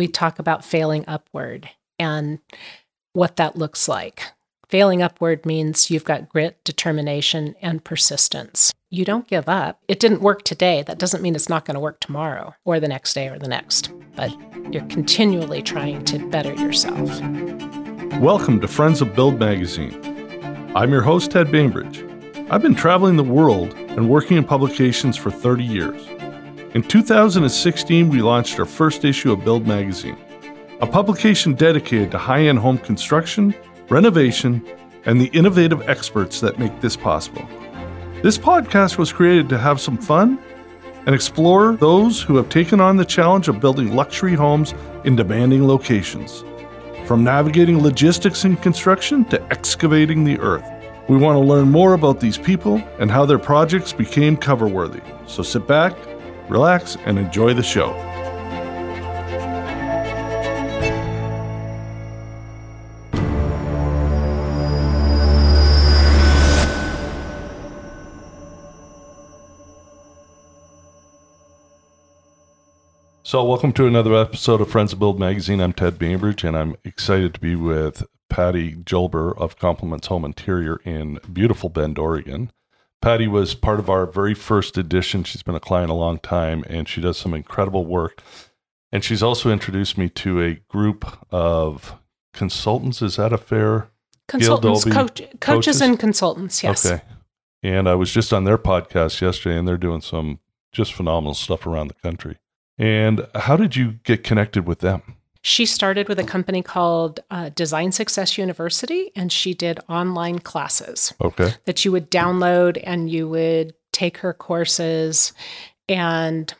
we talk about failing upward and what that looks like. Failing upward means you've got grit, determination, and persistence. You don't give up. It didn't work today. That doesn't mean it's not going to work tomorrow or the next day or the next, but you're continually trying to better yourself. Welcome to Friends of Build magazine. I'm your host, Ted Bainbridge. I've been traveling the world and working in publications for 30 years. In 2016, we launched our first issue of Build magazine, a publication dedicated to high end home construction renovation, and the innovative experts that make this possible. This podcast was created to have some fun and explore those who have taken on the challenge of building luxury homes in demanding locations. From navigating logistics and construction to excavating the earth, we want to learn more about these people and how their projects became cover worthy. So sit back, relax, and enjoy the show. So, welcome to another episode of Friends of Build Magazine. I'm Ted Bainbridge, and I'm excited to be with Patty Jolber of Compliments Home Interior in beautiful Bend, Oregon. Patty was part of our very first edition. She's been a client a long time, and she does some incredible work. And she's also introduced me to a group of consultants. Is that a fair? Consultants, coach, coaches, coaches and consultants, yes. Okay. And I was just on their podcast yesterday, and they're doing some just phenomenal stuff around the country. And how did you get connected with them? She started with a company called uh, Design Success University, and she did online classes. Okay. That you would download and you would take her courses. And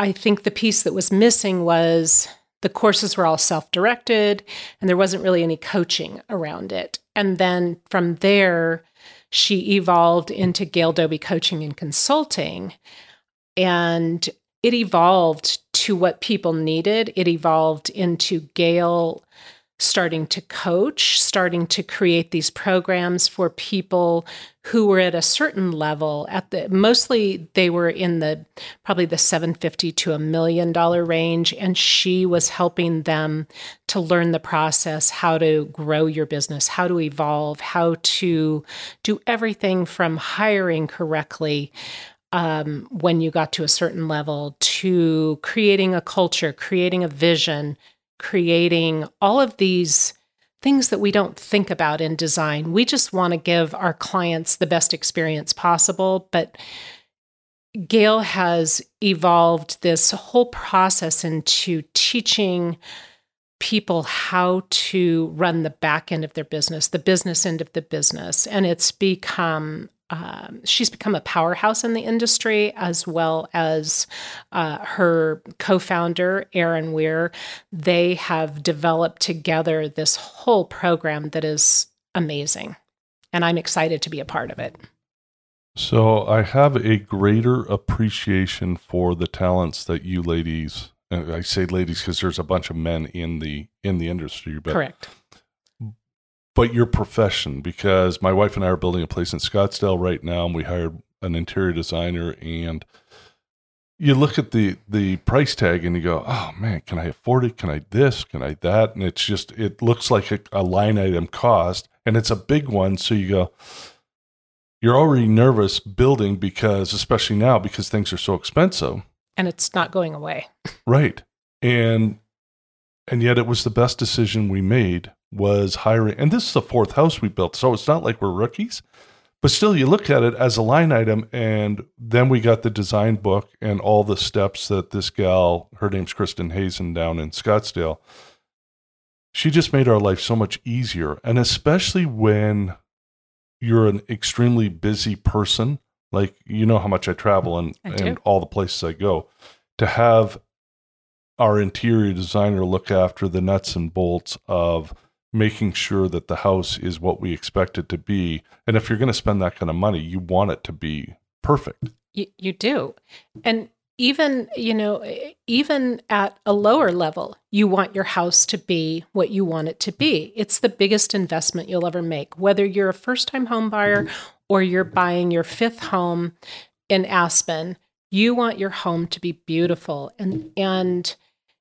I think the piece that was missing was the courses were all self directed, and there wasn't really any coaching around it. And then from there, she evolved into Gail Doby Coaching and Consulting. And it evolved to what people needed. It evolved into Gail starting to coach, starting to create these programs for people who were at a certain level at the mostly they were in the probably the 750 to a million dollar range and she was helping them to learn the process how to grow your business how to evolve how to do everything from hiring correctly um, when you got to a certain level to creating a culture, creating a vision, creating all of these things that we don't think about in design. We just want to give our clients the best experience possible. But Gail has evolved this whole process into teaching people how to run the back end of their business, the business end of the business. And it's become um, she's become a powerhouse in the industry, as well as uh, her co founder, Aaron Weir. They have developed together this whole program that is amazing. And I'm excited to be a part of it. So I have a greater appreciation for the talents that you ladies, I say ladies because there's a bunch of men in the in the industry, but correct but your profession because my wife and I are building a place in Scottsdale right now and we hired an interior designer and you look at the the price tag and you go, "Oh man, can I afford it? Can I this? Can I that?" And it's just it looks like a, a line item cost and it's a big one, so you go you're already nervous building because especially now because things are so expensive and it's not going away. right. And and yet it was the best decision we made was hiring, and this is the fourth house we built, so it's not like we're rookies, but still, you look at it as a line item, and then we got the design book and all the steps that this gal, her name's Kristen Hazen down in Scottsdale, she just made our life so much easier, and especially when you're an extremely busy person, like you know how much I travel and and all the places I go, to have our interior designer look after the nuts and bolts of making sure that the house is what we expect it to be. And if you're going to spend that kind of money, you want it to be perfect. You, you do. And even, you know, even at a lower level, you want your house to be what you want it to be. It's the biggest investment you'll ever make, whether you're a first time home buyer or you're buying your fifth home in Aspen. You want your home to be beautiful and and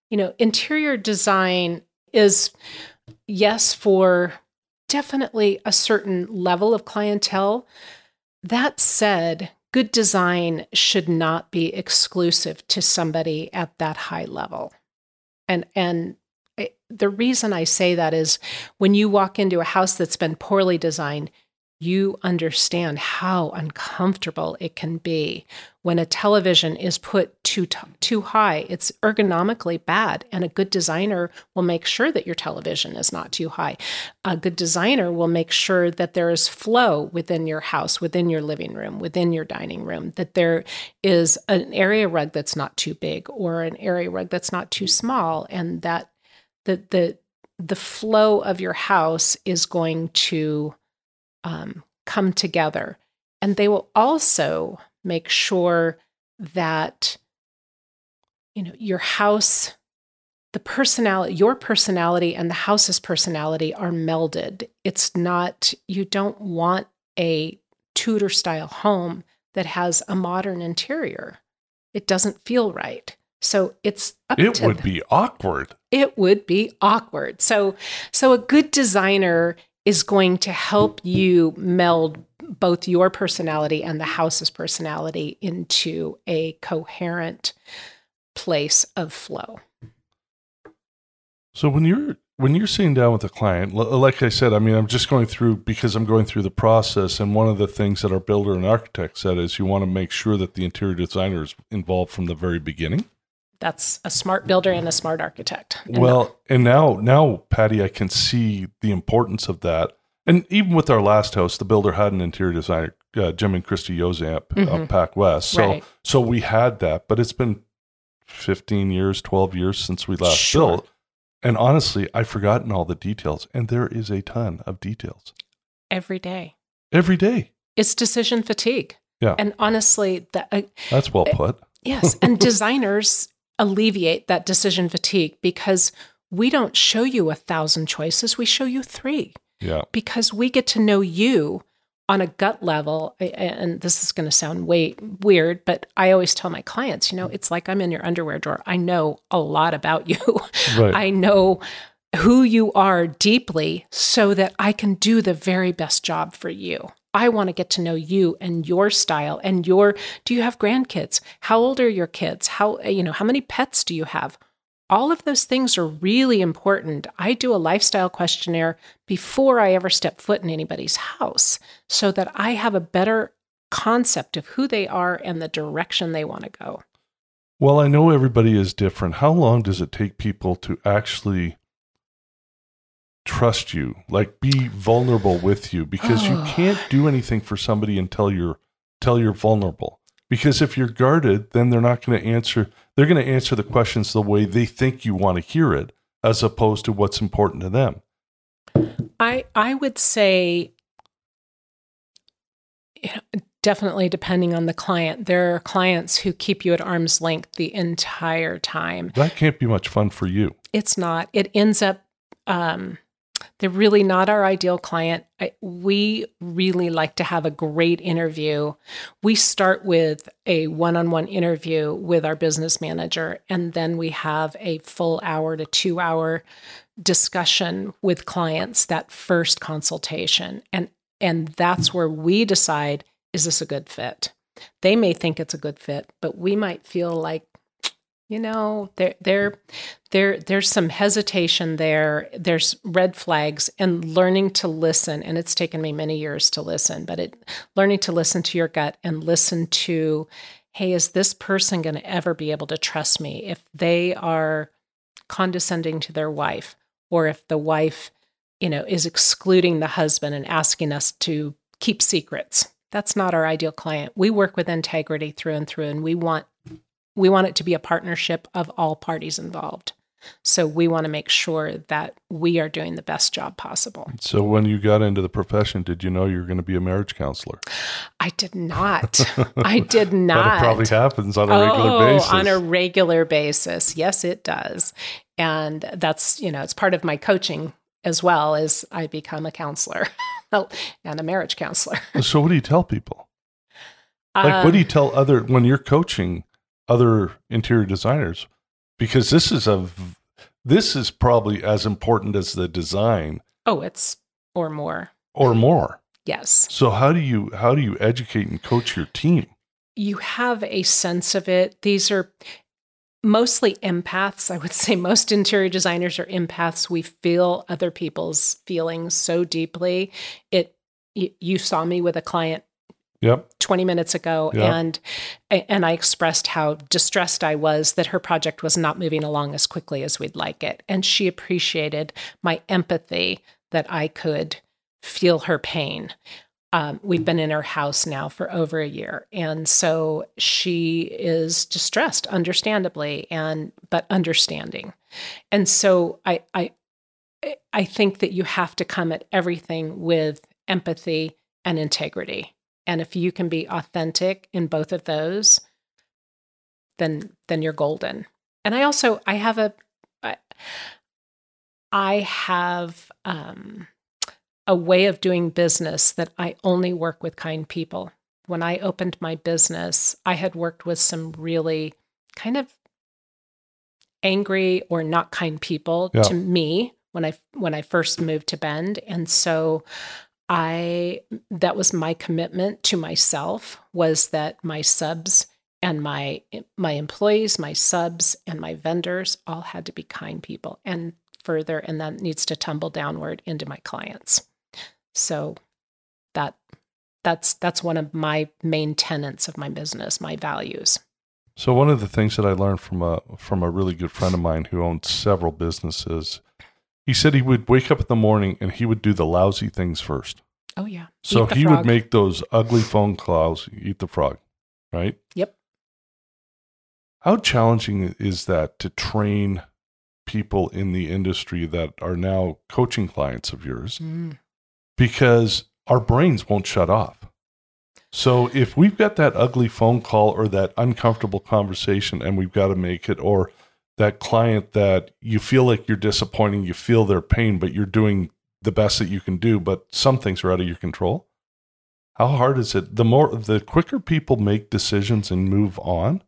you know, interior design is, yes, for definitely a certain level of clientele. That said, good design should not be exclusive to somebody at that high level. And, and the reason I say that is when you walk into a house that's been poorly designed, you understand how uncomfortable it can be when a television is put too t- too high. It's ergonomically bad and a good designer will make sure that your television is not too high. A good designer will make sure that there is flow within your house within your living room within your dining room that there is an area rug that's not too big or an area rug that's not too small and that the the the flow of your house is going to um, come together. And they will also make sure that you know your house the personality your personality and the house's personality are melded. It's not you don't want a tudor style home that has a modern interior. It doesn't feel right. So it's it would be awkward. It would be awkward. So so a good designer is going to help you meld both your personality and the house's personality into a coherent place of flow. So when you're when you're sitting down with a client, like I said, I mean, I'm just going through because I'm going through the process. And one of the things that our builder and architect said is you want to make sure that the interior designer is involved from the very beginning that's a smart builder and a smart architect. And well, and now now Patty, I can see the importance of that. And even with our last house, the builder had an interior designer, uh, Jim and Christy Yozamp mm-hmm. of Pac West. So right. so we had that, but it's been 15 years, 12 years since we last sure. built. And honestly, I've forgotten all the details, and there is a ton of details. Every day. Every day. It's decision fatigue. Yeah. And honestly, that uh, that's well put. yes, and designers alleviate that decision fatigue because we don't show you a thousand choices, we show you three. Yeah. Because we get to know you on a gut level. And this is going to sound way weird, but I always tell my clients, you know, it's like I'm in your underwear drawer. I know a lot about you. Right. I know who you are deeply so that I can do the very best job for you. I want to get to know you and your style and your do you have grandkids? How old are your kids? How you know, how many pets do you have? All of those things are really important. I do a lifestyle questionnaire before I ever step foot in anybody's house so that I have a better concept of who they are and the direction they want to go. Well, I know everybody is different. How long does it take people to actually trust you, like be vulnerable with you because you can't do anything for somebody until you're until you're vulnerable. Because if you're guarded, then they're not going to answer they're going to answer the questions the way they think you want to hear it as opposed to what's important to them. I I would say definitely depending on the client. There are clients who keep you at arm's length the entire time. That can't be much fun for you. It's not. It ends up um, they're really not our ideal client. I, we really like to have a great interview. We start with a one on one interview with our business manager, and then we have a full hour to two hour discussion with clients, that first consultation. And, and that's where we decide is this a good fit? They may think it's a good fit, but we might feel like you know there there there there's some hesitation there. There's red flags and learning to listen and it's taken me many years to listen but it learning to listen to your gut and listen to hey is this person going to ever be able to trust me if they are condescending to their wife or if the wife you know is excluding the husband and asking us to keep secrets? That's not our ideal client. We work with integrity through and through and we want we want it to be a partnership of all parties involved. So we want to make sure that we are doing the best job possible. So when you got into the profession, did you know you were going to be a marriage counselor? I did not. I did not. but it probably happens on a regular oh, basis. On a regular basis. Yes, it does. And that's, you know, it's part of my coaching as well as I become a counselor and a marriage counselor. so what do you tell people? Like, what do you um, tell other when you're coaching? Other interior designers, because this is a this is probably as important as the design Oh, it's or more. or more. Yes. So how do you how do you educate and coach your team? You have a sense of it. These are mostly empaths. I would say most interior designers are empaths. We feel other people's feelings so deeply. It you saw me with a client Yep. 20 minutes ago Yeah. and and I expressed how distressed I was that her project was not moving along as quickly as we'd like it and she appreciated my empathy that I could feel her pain. Um, we've been in her house now for over a year and so she is distressed understandably and but understanding. And so I I I think that you have to come at everything with empathy and integrity. And if you can be authentic in both of those, then then you're golden. And I also I have a I have um, a way of doing business that I only work with kind people. When I opened my business, I had worked with some really kind of angry or not kind people Yeah. to me when I when I first moved to Bend, and so I that was my commitment to myself was that my subs and my my employees, my subs and my vendors all had to be kind people and further and that needs to tumble downward into my clients. So that that's that's one of my main tenets of my business, my values. So one of the things that I learned from a from a really good friend of mine who owns several businesses, he said he would wake up in the morning and he would do the lousy things first. Oh yeah. So he frog. would make those ugly phone calls, eat the frog, right? Yep. How challenging is that to train people in the industry that are now coaching clients of yours? Mm. Because our brains won't shut off. So if we've got that ugly phone call or that uncomfortable conversation and we've got to make it, or that client that you feel like you're disappointing, you feel their pain, but you're doing the best that you can do, but some things are out of your control. How hard is it? The more, the quicker people make decisions and move on.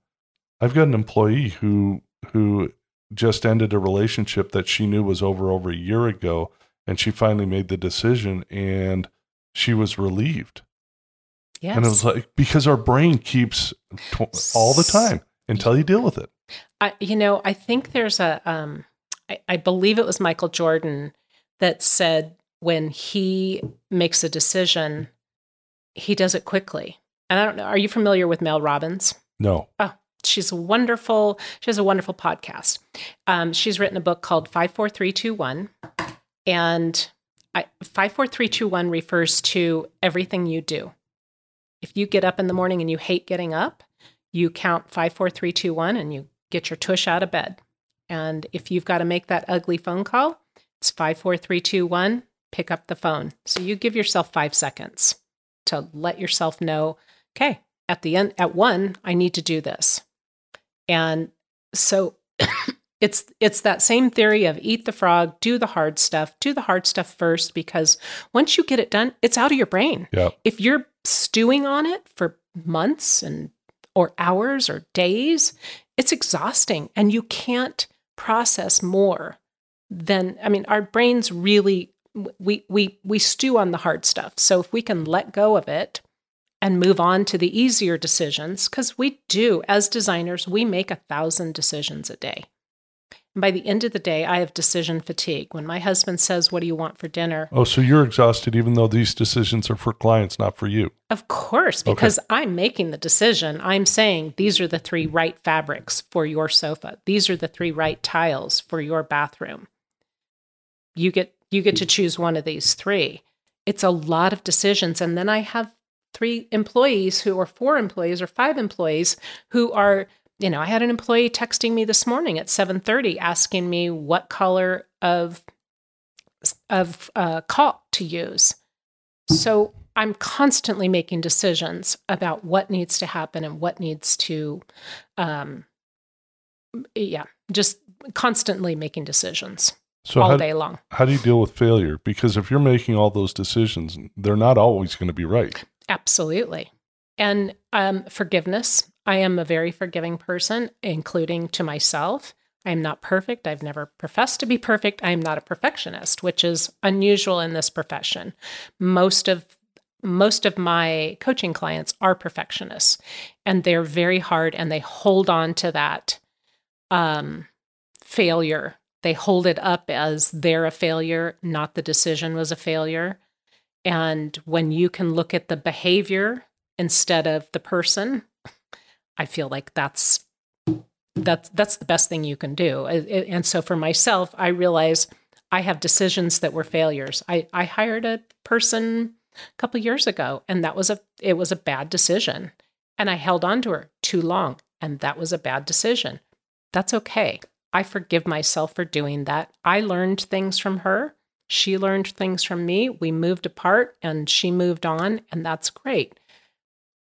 I've got an employee who who just ended a relationship that she knew was over over a year ago, and she finally made the decision, and she was relieved. Yes. And it was like because our brain keeps tw- all the time until you deal with it. I, you know, I think there's a, um, I, I believe it was Michael Jordan that said when he makes a decision, he does it quickly. And I don't know, are you familiar with Mel Robbins? No, Oh, She's a wonderful, she has a wonderful podcast. Um, she's written a book called 54321. And I, 54321 refers to everything you do. If you get up in the morning and you hate getting up, you count 54321 and you get your tush out of bed. And if you've got to make that ugly phone call, it's 54321, pick up the phone. So you give yourself five seconds to let yourself know, okay, at the end, at one, I need to do this. And so it's it's that same theory of eat the frog, do the hard stuff, do the hard stuff first because once you get it done, it's out of your brain. yeah, If you're stewing on it for months and or hours or days, it's exhausting and you can't process more than I mean our brains really we we we stew on the hard stuff. So if we can let go of it and move on to the easier decisions because we do as designers we make a thousand decisions a day and by the end of the day i have decision fatigue. When my husband says what do you want for dinner? Oh, so you're exhausted even though these decisions are for clients, not for you. of course Okay. because i'm making the decision. I'm saying these are the three right fabrics for your sofa. These are the three right tiles for your bathroom. You get you get to choose one of these three. It's a lot of decisions. And then i have three employees who are four employees or five employees who are you know i had an employee texting me this morning at 7.30 asking me what color of of uh, caulk to use so i'm constantly making decisions about what needs to happen and what needs to um yeah just constantly making decisions So all how, day long how do you deal with failure? Because if you're making all those decisions, they're not always going to be right. Absolutely. And um, forgiveness. I am a very forgiving person, including to myself. I'm not perfect. I've never professed to be perfect. I am not a perfectionist, which is unusual in this profession. Most of most of my coaching clients are perfectionists and they're very hard and they hold on to that um, failure. They hold it up as they're a failure, not the decision was a failure. And when you can look at the behavior instead of the person, I feel like that's that's that's the best thing you can do. And so for myself, I realize I have decisions that were failures. I, I hired a person a couple years ago, and that was a it was a bad decision, and I held on to her too long, and that was a bad decision. That's okay. I forgive myself for doing that. I learned things from her. She learned things from me. We moved apart, and she moved on, and that's great.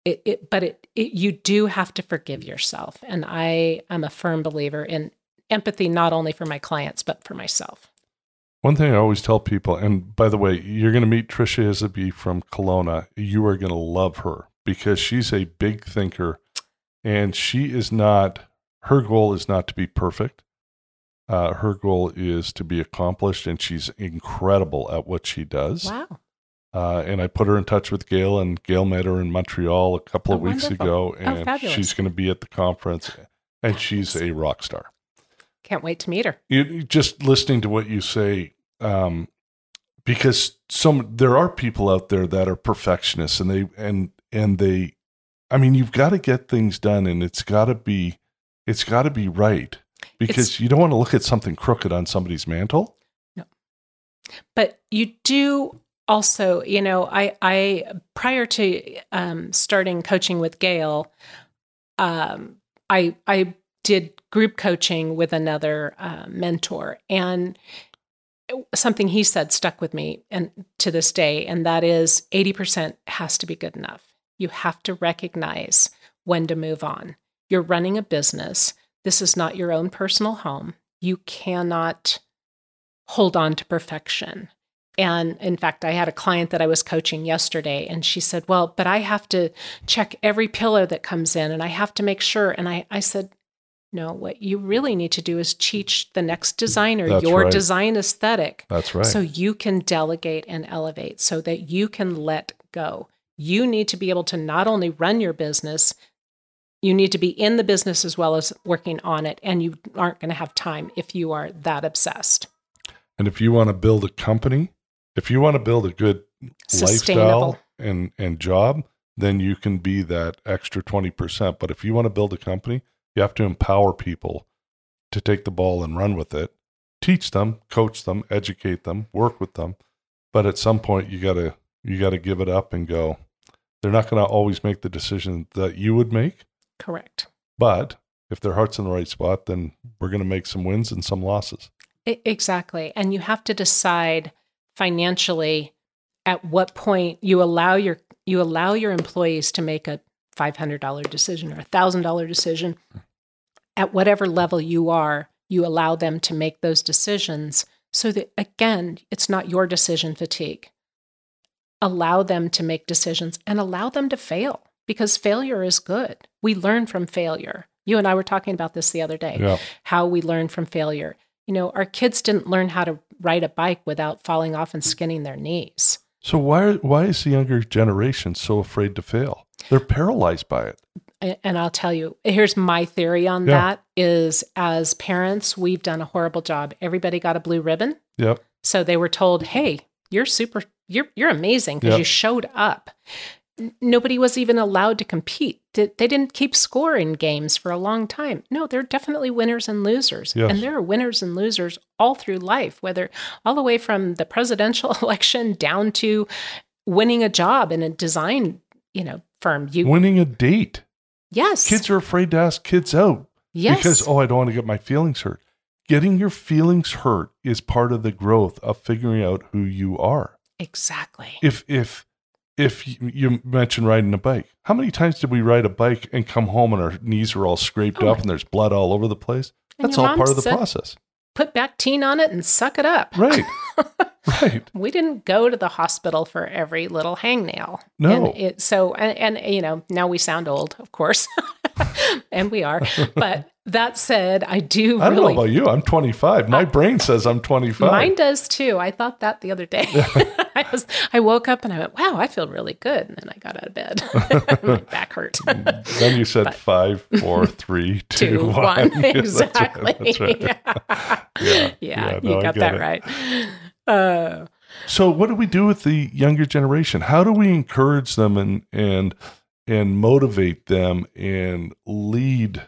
It, it, but it, it, you do have to forgive yourself. And I am a firm believer in empathy, not only for my clients, but for myself. One thing I always tell people, and by the way, you're going to meet Trisha Isabey from Kelowna. You are going to love her because she's a big thinker and she is not, her goal is not to be perfect. Uh, her goal is to be accomplished, and she's incredible at what she does. Wow. Uh, and I put her in touch with Gail, and Gail met her in Montreal a couple Oh, of weeks wonderful. ago, Oh, and fabulous. she's going to be at the conference, and she's a rock star. Can't wait to meet her. You, you- just listening to what you say, um, because some there are people out there that are perfectionists, and they and and they, I mean, you've got to get things done, and it's got to be, it's got to be right, because It's- you don't want to look at something crooked on somebody's mantle. No, but you do also you know i i prior to um, starting coaching with gail um, i i did group coaching with another uh, mentor and something he said stuck with me and to this day and that is 80% has to be good enough. You have to recognize when to move on. You're running a business. This is not your own personal home. You cannot hold on to perfection and in fact, I had a client that I was coaching yesterday, and she said, Well, but I have to check every pillar that comes in and I have to make sure. And I, I said, No, what you really need to do is teach the next designer That's your right. design aesthetic That's right. so you can delegate and elevate so that you can let go. You need to be able to not only run your business, you need to be in the business as well as working on it. And you aren't going to have time if you are that obsessed. And if you want to build a company, if you want to build a good lifestyle and and job, then you can be that extra 20%. But if you want to build a company, you have to empower people to take the ball and run with it. Teach them, coach them, educate them, work with them. But at some point you got to you got to give it up and go. They're not going to always make the decision that you would make, Correct. but if their heart's in the right spot, then we're going to make some wins and some losses. Exactly. And you have to decide financially at what point you allow your you allow your employees to make a $500 decision or a $1000 decision at whatever level you are, you allow them to make those decisions so that again, it's not your decision fatigue. Allow them to make decisions and allow them to fail because failure is good. We learn from failure. You and I were talking about this the other day Yeah. how we learn from failure. You know, our kids didn't learn how to ride a bike without falling off and skinning their knees. So why why is the younger generation so afraid to fail? They're paralyzed by it. And I'll tell you, here's my theory on Yeah. that is as parents, we've done a horrible job. Everybody got a blue ribbon. Yep. So they were told, "Hey, you're super you're you're amazing because Yep. you showed up." Nobody was even allowed to compete. They they didn't keep score in games for a long time. No, there are definitely winners and losers. Yes. And there are winners and losers all through life, whether all the way from the presidential election down to winning a job in a design, you know, firm. You Winning a date. yes. Kids are afraid to ask kids out yes. because oh, I don't want to get my feelings hurt. Getting your feelings hurt is part of the growth of figuring out who you are. exactly. If if if you- mentioned riding a bike, how many times did we ride a bike and come home and our knees are all scraped Oh up and there's blood all over the place? And That's all part of the said, process. Put Bactine on it and suck it up. Right. right. we didn't go to the hospital for every little hangnail. No. And it, so, and, and, you know, now we sound old, of course, and we are, but that said, I do I don't really. know about you. I'm 25. My brain says I'm 25. Mine does too. I thought that the other day. I was I woke up and I went, "Wow, I feel really good." And then I got out of bed. My back hurt. then you said five, four, three, two, Two, one. one. Yeah, that's right, exactly. that's right. Yeah, Yeah, Yeah, no, you I got that it. right. Uh, So what do we do with the younger generation? How do we encourage them and and and motivate them and lead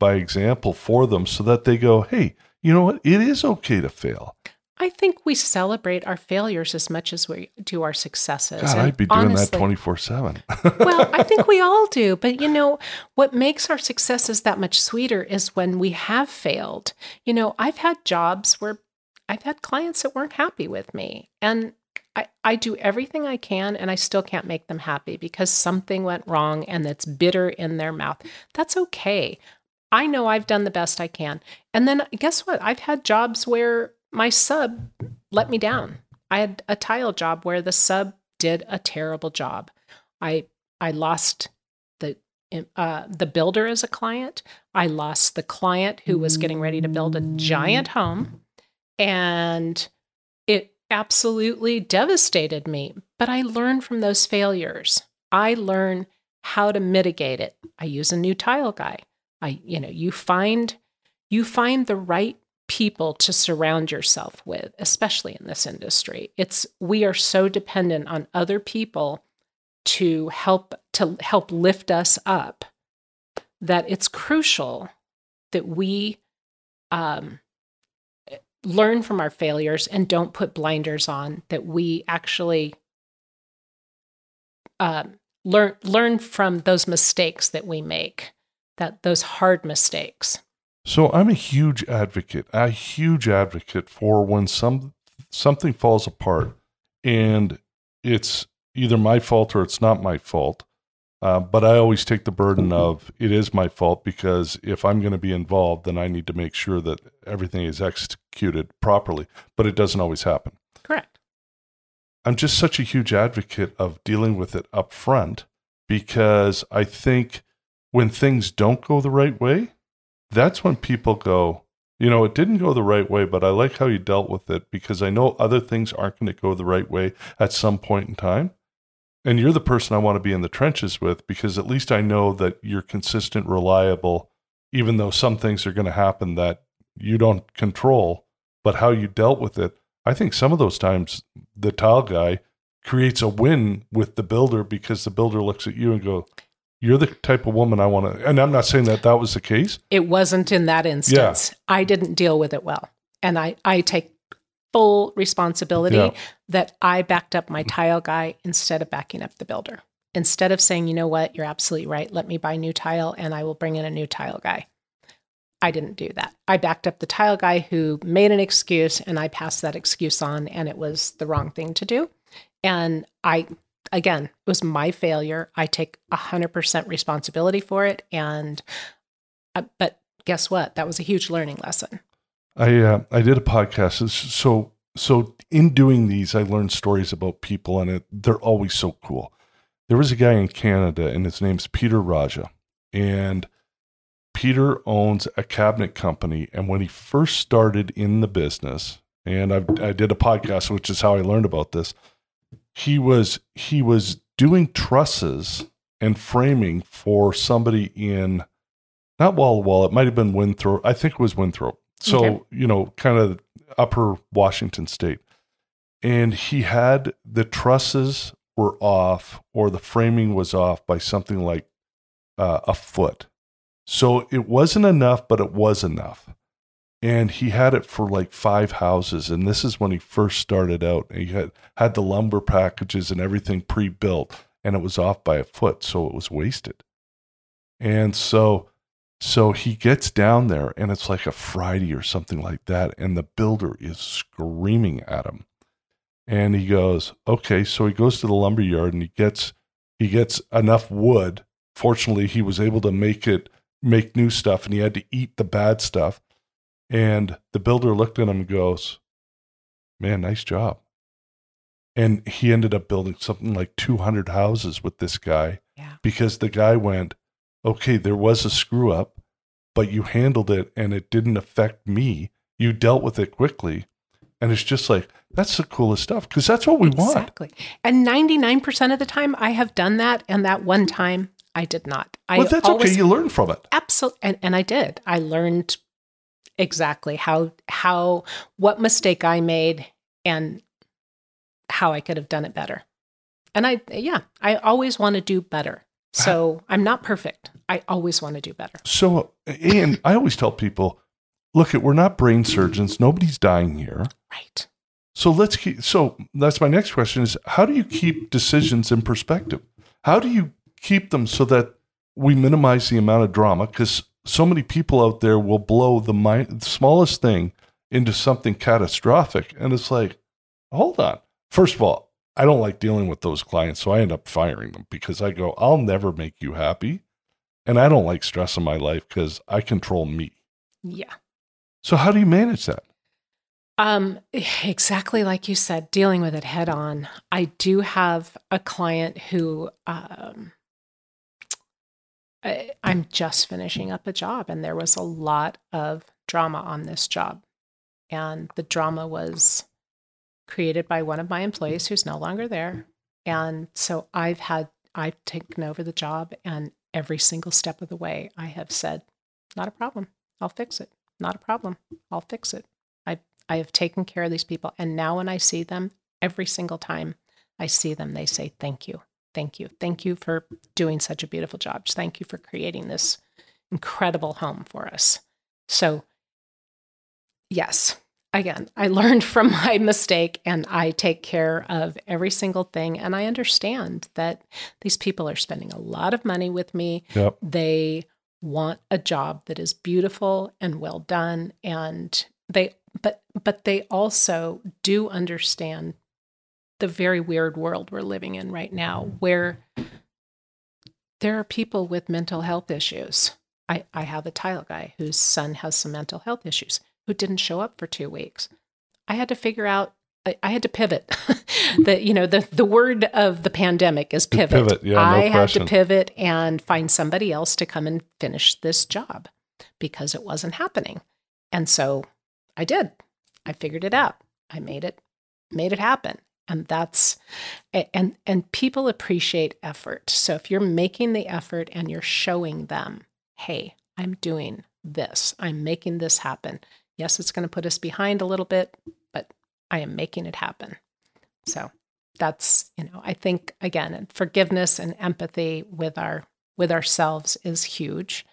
by example for them so that they go, "Hey, you know what? It is okay to fail." I think we celebrate our failures as much as we do our successes. God, And I'd be doing that 24/7. well, I think we all do. But you know, what makes our successes that much sweeter is when we have failed. You know, I've had jobs where I've had clients that weren't happy with me. And I, I do everything I can and I still can't make them happy because something went wrong and it's bitter in their mouth. That's okay. I know I've done the best I can. And then guess what? I've had jobs where my sub let me down. I had a tile job where the sub did a terrible job. I I lost the uh, the builder as a client. I lost the client who was getting ready to build a giant home, and it absolutely devastated me. But I learned from those failures. I learn how to mitigate it. I use a new tile guy. I you know you find you find the right people to surround yourself with especially in this industry. It's we are so dependent on other people to help to help lift us up that it's crucial that we um, learn from our failures and don't put blinders on that we actually um, learn learn from those mistakes that we make that those hard mistakes So I'm a huge advocate, a huge advocate for when some something falls apart and it's either my fault or it's not my fault. Uh, but I always take the burden of it is my fault because if I'm going to be involved, then I need to make sure that everything is executed properly. But it doesn't always happen. correct I'm just such a huge advocate of dealing with it up front because I think when things don't go the right way, that's when people go, you know, it didn't go the right way, but I like how you dealt with it because I know other things aren't going to go the right way at some point in time. And you're the person I want to be in the trenches with because at least I know that you're consistent, reliable, even though some things are going to happen that you don't control, but how you dealt with it. I think some of those times the tile guy creates a win with the builder because the builder looks at you and go, "You're the type of woman I want to." And I'm not saying that that was the case. it wasn't in that instance. I didn't deal with it well. And i i take full responsibility Yeah. that i backed up my tile guy instead of backing up the builder. Instead of saying you know what? You're absolutely right. Let me buy new tile and i will bring in a new tile guy. I didn't do that. I backed up the tile guy who made an excuse and i passed that excuse on and it was the wrong thing to do. And i again it was my failure i take 100% responsibility for it and uh, but guess what? That was a huge learning lesson. I uh, I did a podcast. So so in doing these, I learned stories about people, and it, they're always so cool. There was a guy in Canada, and his name's Peter Raja, and Peter owns a cabinet company. And when he first started in the business, and I I did a podcast, which is how I learned about this. He was he was doing trusses and framing for somebody in not Walla Walla. It might have been Winthrop. I think it was Winthrop. So, Okay. you know, kind of upper Washington state. And he had the trusses were off or the framing was off by something like uh, a foot. So it wasn't enough, but it was enough. And he had it for like five houses. And this is when he first started out. He had, had the lumber packages and everything pre built, and it was off by a foot. So it was wasted. And so so he gets down there and it's like a Friday or something like that. And the builder is screaming at him. And he goes, okay. So he goes to the lumber yard and he gets, he gets enough wood. Fortunately, he was able to make it, make new stuff and he had to eat the bad stuff. And the builder looked at him and goes, man, nice job. And he ended up building something like 200 houses with this guy Yeah. because the guy went, okay, there was a screw up, but you handled it and it didn't affect me. You dealt with it quickly. And it's just like, that's the coolest stuff because that's what we want. Exactly. And 99% of the time, I have done that. And that one time, I did not. I Well, that's always, okay. You learn from it. absolutely and, and i did i learned exactly how how what mistake i made and how i could have done it better and i yeah i always want to do better so i'm not perfect i always want to do better So, and I always tell people, look, at we're not brain surgeons. Nobody's dying here. right So let's keep. So that's my next question: is how do you keep decisions in perspective? How do you keep them so that we minimize the amount of drama? Because so many people out there will blow the, mi- smallest thing into something catastrophic, and it's like, hold on. First of all, I don't like dealing with those clients, so I end up firing them because I go, I'll never make you happy, and I don't like stress in my life because I control me. yeah So how do you manage that? Um, exactly like you said, dealing with it head on. I do have a client who um, I, I'm just finishing up a job, and there was a lot of drama on this job. And the drama was created by one of my employees who's no longer there. And so I've had, I've taken over the job, and every single step of the way, I have said, not a problem. I'll fix it. Not a problem. I'll fix it. I I have taken care of these people. And now when I see them, every single time I see them, they say, Thank you. Thank you. Thank you for doing such a beautiful job. Thank you for creating this incredible home for us. So, yes, again, I learned from my mistake and I take care of every single thing. And I understand that these people are spending a lot of money with me Yep. they want a job that is beautiful and well done and they but but they also do understand the very weird world we're living in right now where there are people with mental health issues i i have a tile guy whose son has some mental health issues who didn't show up for 2 weeks i had to figure out I, I had to pivot. the you know the the word of the pandemic is pivot. pivot, yeah, no I had question. to pivot and find somebody else to come and finish this job because it wasn't happening. And so I did. I figured it out. I made it made it happen. And that's and and people appreciate effort. So if you're making the effort and you're showing them, "Hey, I'm doing this. I'm making this happen." Yes, it's going to put us behind a little bit, but I am making it happen. So that's, you know, I think again, forgiveness and empathy with our with ourselves is huge.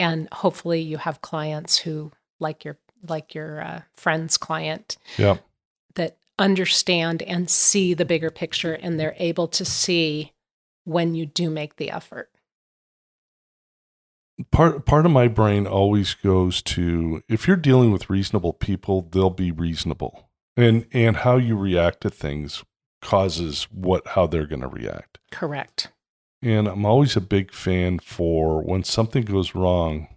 And hopefully you have clients who like your like your uh, friend's client Yep. Understand and see the bigger picture and they're able to see when you do make the effort. part part of my brain always goes to if you're dealing with reasonable people they'll be reasonable and and how you react to things causes what how they're going to react Correct. and i'm always a big fan for when something goes wrong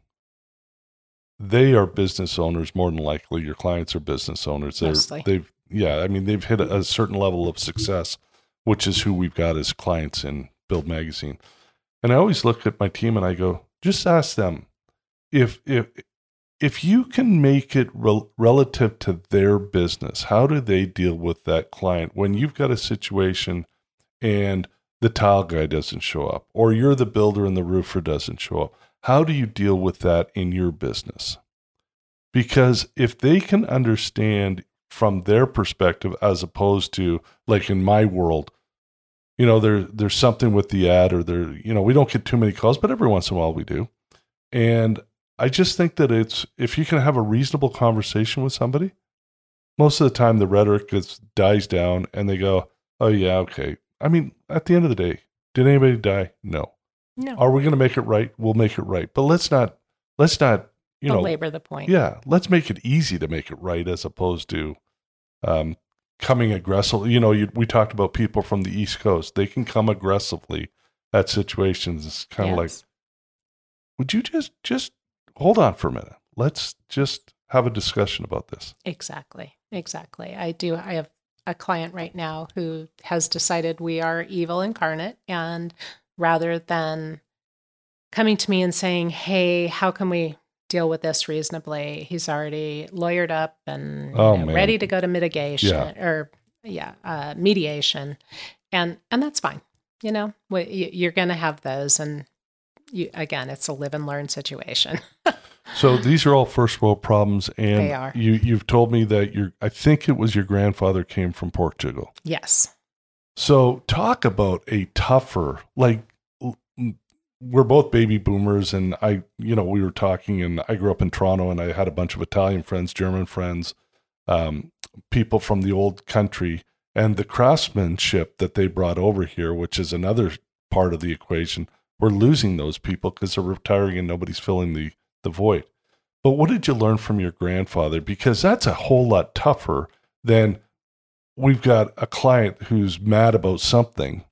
they are business owners more than likely your clients are business owners They're, Mostly. they've yeah i mean they've hit a, certain level of success which is who we've got as clients in build magazine. And i always look at my team and i go just ask them if if if you can make it rel- relative to their business how do they deal with that client when you've got a situation and the tile guy doesn't show up or you're the builder and the roofer doesn't show up? How do you deal with that in your business? Because if they can understand from their perspective as opposed to like in my world. You know there there's something with the ad or there you know we don't get too many calls but every once in a while we do. And i just think that it's if you can have a reasonable conversation with somebody most of the time the rhetoric gets dies down and they go oh yeah okay. I mean at the end of the day did anybody die? No. No. are we going to make it right? We'll make it right. But let's not let's not you know labor the point. yeah, let's make it easy to make it right as opposed to um, coming aggressively. You know, you, we talked about people from the East Coast; they can come aggressively at situations. It's kind of like, would you just just hold on for a minute? Let's just have a discussion about this. Exactly. Exactly. I do. I have a client right now who has decided we are evil incarnate. And rather than coming to me and saying, Hey, how can we deal with this reasonably. He's already lawyered up and Oh, know, ready to go to mitigation Yeah. or yeah, uh, mediation, and and that's fine. You know, you- you're going to have those, and you again, it's a live and learn situation. So these are all first world problems, and They are. you you've told me that your I think it was your grandfather came from Portugal. yes, So talk about a tougher like we're both baby boomers and I you know we were talking and I grew up in Toronto and I had a bunch of Italian friends, German friends, um, people from the old country and the craftsmanship that they brought over here, which is another part of the equation. We're losing those people because they're retiring and nobody's filling the the void. But what did you learn from your grandfather? Because that's a whole lot tougher than we've got a client who's mad about something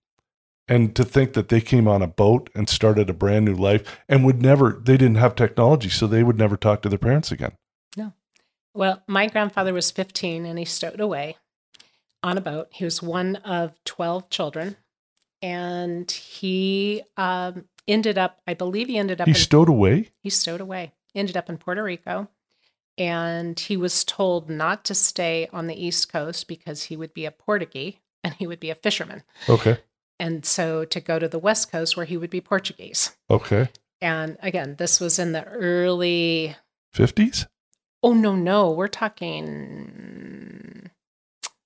and to think that they came on a boat and started a brand new life and would never they didn't have technology so they would never talk to their parents again No. Well, my grandfather was 15 and he stowed away on a boat. He was one of 12 children. And he um, ended up, I believe he ended up, he in, stowed away he stowed away, ended up in Puerto Rico. And he was told not to stay on the East Coast because he would be a Portuguese and he would be a fisherman. okay And so to go to the West Coast where he would be Portuguese. okay And again, this was in the early, 50s oh, no, no, we're talking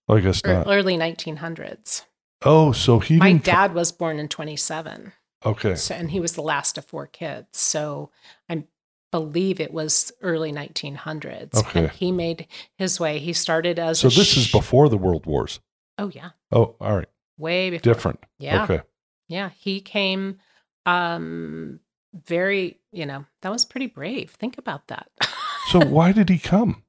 i guess not early 1900s. oh so he My dad was born in 27, okay so, and he was the last of four kids. So I believe it was early 1900s. Okay. And he made his way. He started as so this is before the world wars Oh, yeah. oh all right Way before. different Yeah. okay Yeah. He came um very, you know, that was pretty brave. Think about that. so why did he come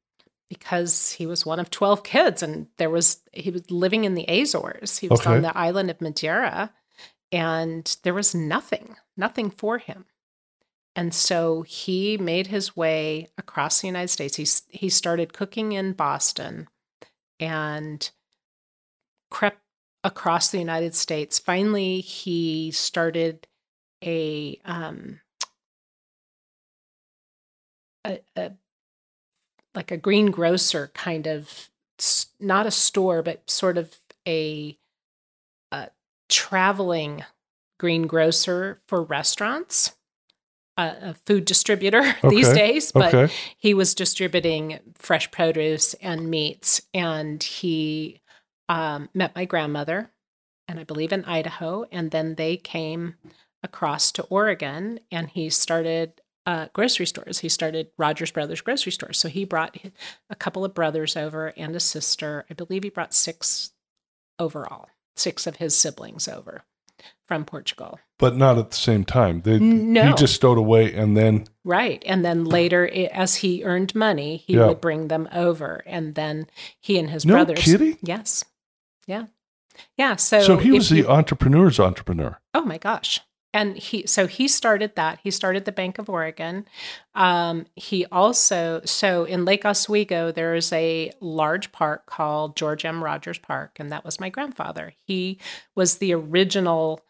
because he was one of 12 kids and there was he was living in the Azores. He was Okay. on the island of Madeira and there was nothing, nothing for him. And so he made his way across the United States. He he started cooking in Boston and crept across the United States. Finally, he started a um a, a like a greengrocer kind of not a store but sort of a, a traveling greengrocer for restaurants a, a food distributor these days but okay he was distributing fresh produce and meats and he um, met my grandmother and i believe in idaho and then they came across to oregon and he started uh, grocery stores he started rogers brothers grocery stores so he brought a couple of brothers over and a sister i believe he brought six overall six of his siblings over from portugal but not at the same time they No. he just stowed away and then Right. And then later, as he earned money, he Yeah. would bring them over. And then he and his No brothers. kidding? Yes. Yeah. Yeah. So, so, he was the you- entrepreneur's entrepreneur oh my gosh. And he, so he started that. He started the Bank of Oregon. Um, he also, so in Lake Oswego, there is a large park called George M. Rogers Park, and that was my grandfather. He was the original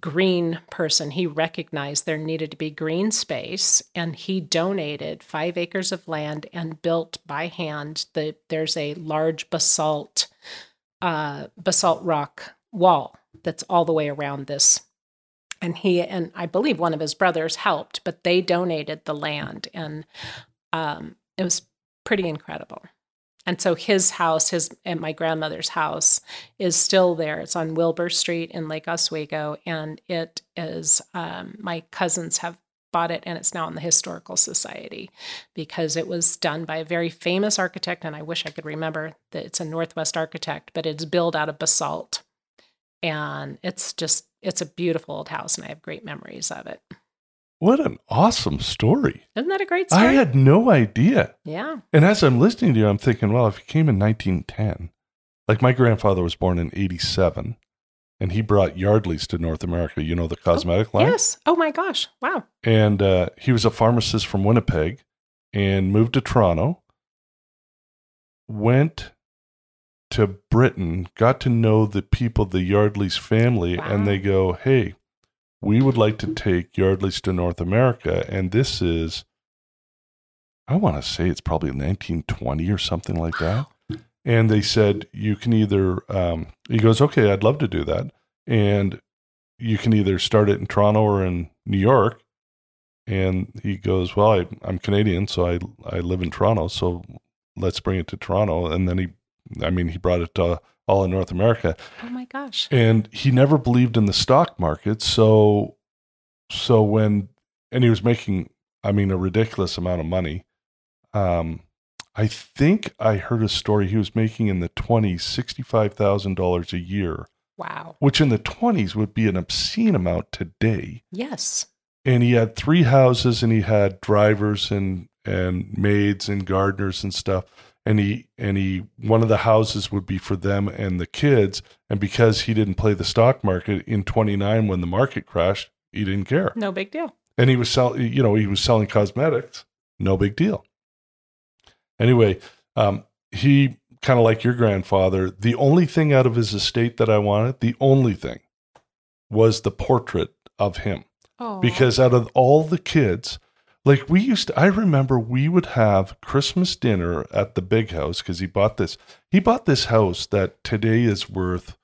green person. He recognized there needed to be green space and he donated five acres of land and built by hand the there's a large basalt uh basalt rock wall that's all the way around this. And he and I believe one of his brothers helped, but they donated the land and um it was pretty incredible. And so his house, his and my grandmother's house is still there. It's on Wilbur Street in Lake Oswego, and it is. Um, my cousins have bought it, and it's now in the historical society because it was done by a very famous architect. And I wish I could remember that it's a Northwest architect, but it's built out of basalt, and it's just it's a beautiful old house, and I have great memories of it. what an awesome story Isn't that a great story? i had no idea yeah, And as I'm listening to you, I'm thinking, well, if he came in 1910, like my grandfather was born in 87, and he brought Yardley's to North America, you know, the cosmetic line. yes. Oh my gosh! Wow. And uh, he was a pharmacist from Winnipeg and moved to Toronto, went to Britain, got to know the people, the Yardley's family, and they go, hey, we would like to take Yardley's to North America. And this is I want to say it's probably 1920 or something like that. And they said, you can either, um, he goes, okay, I'd love to do that. And you can either start it in Toronto or in New York. And he goes, well, I, I'm Canadian, so I, I live in Toronto. So let's bring it to Toronto. And then he, I mean, he brought it to all in North America. Oh my gosh. And he never believed in the stock market. So, so when, and he was making, I mean, a ridiculous amount of money. Um, I think I heard a story he was making in the 20s, $65,000 a year, Wow. which in the 20s would be an obscene amount today. Yes. And he had three houses and he had drivers and, and maids and gardeners and stuff. And he, and he, one of the houses would be for them and the kids. And because he didn't play the stock market in 29 when the market crashed, he didn't care. No big deal. And he was selling, you know, he was selling cosmetics. No big deal. Anyway, um, he kind of like your grandfather. The only thing out of his estate that I wanted, the only thing, was the portrait of him. Oh. Because out of all the kids, like we used to, I remember we would have Christmas dinner at the big house because he bought this. He bought this house that today is worth,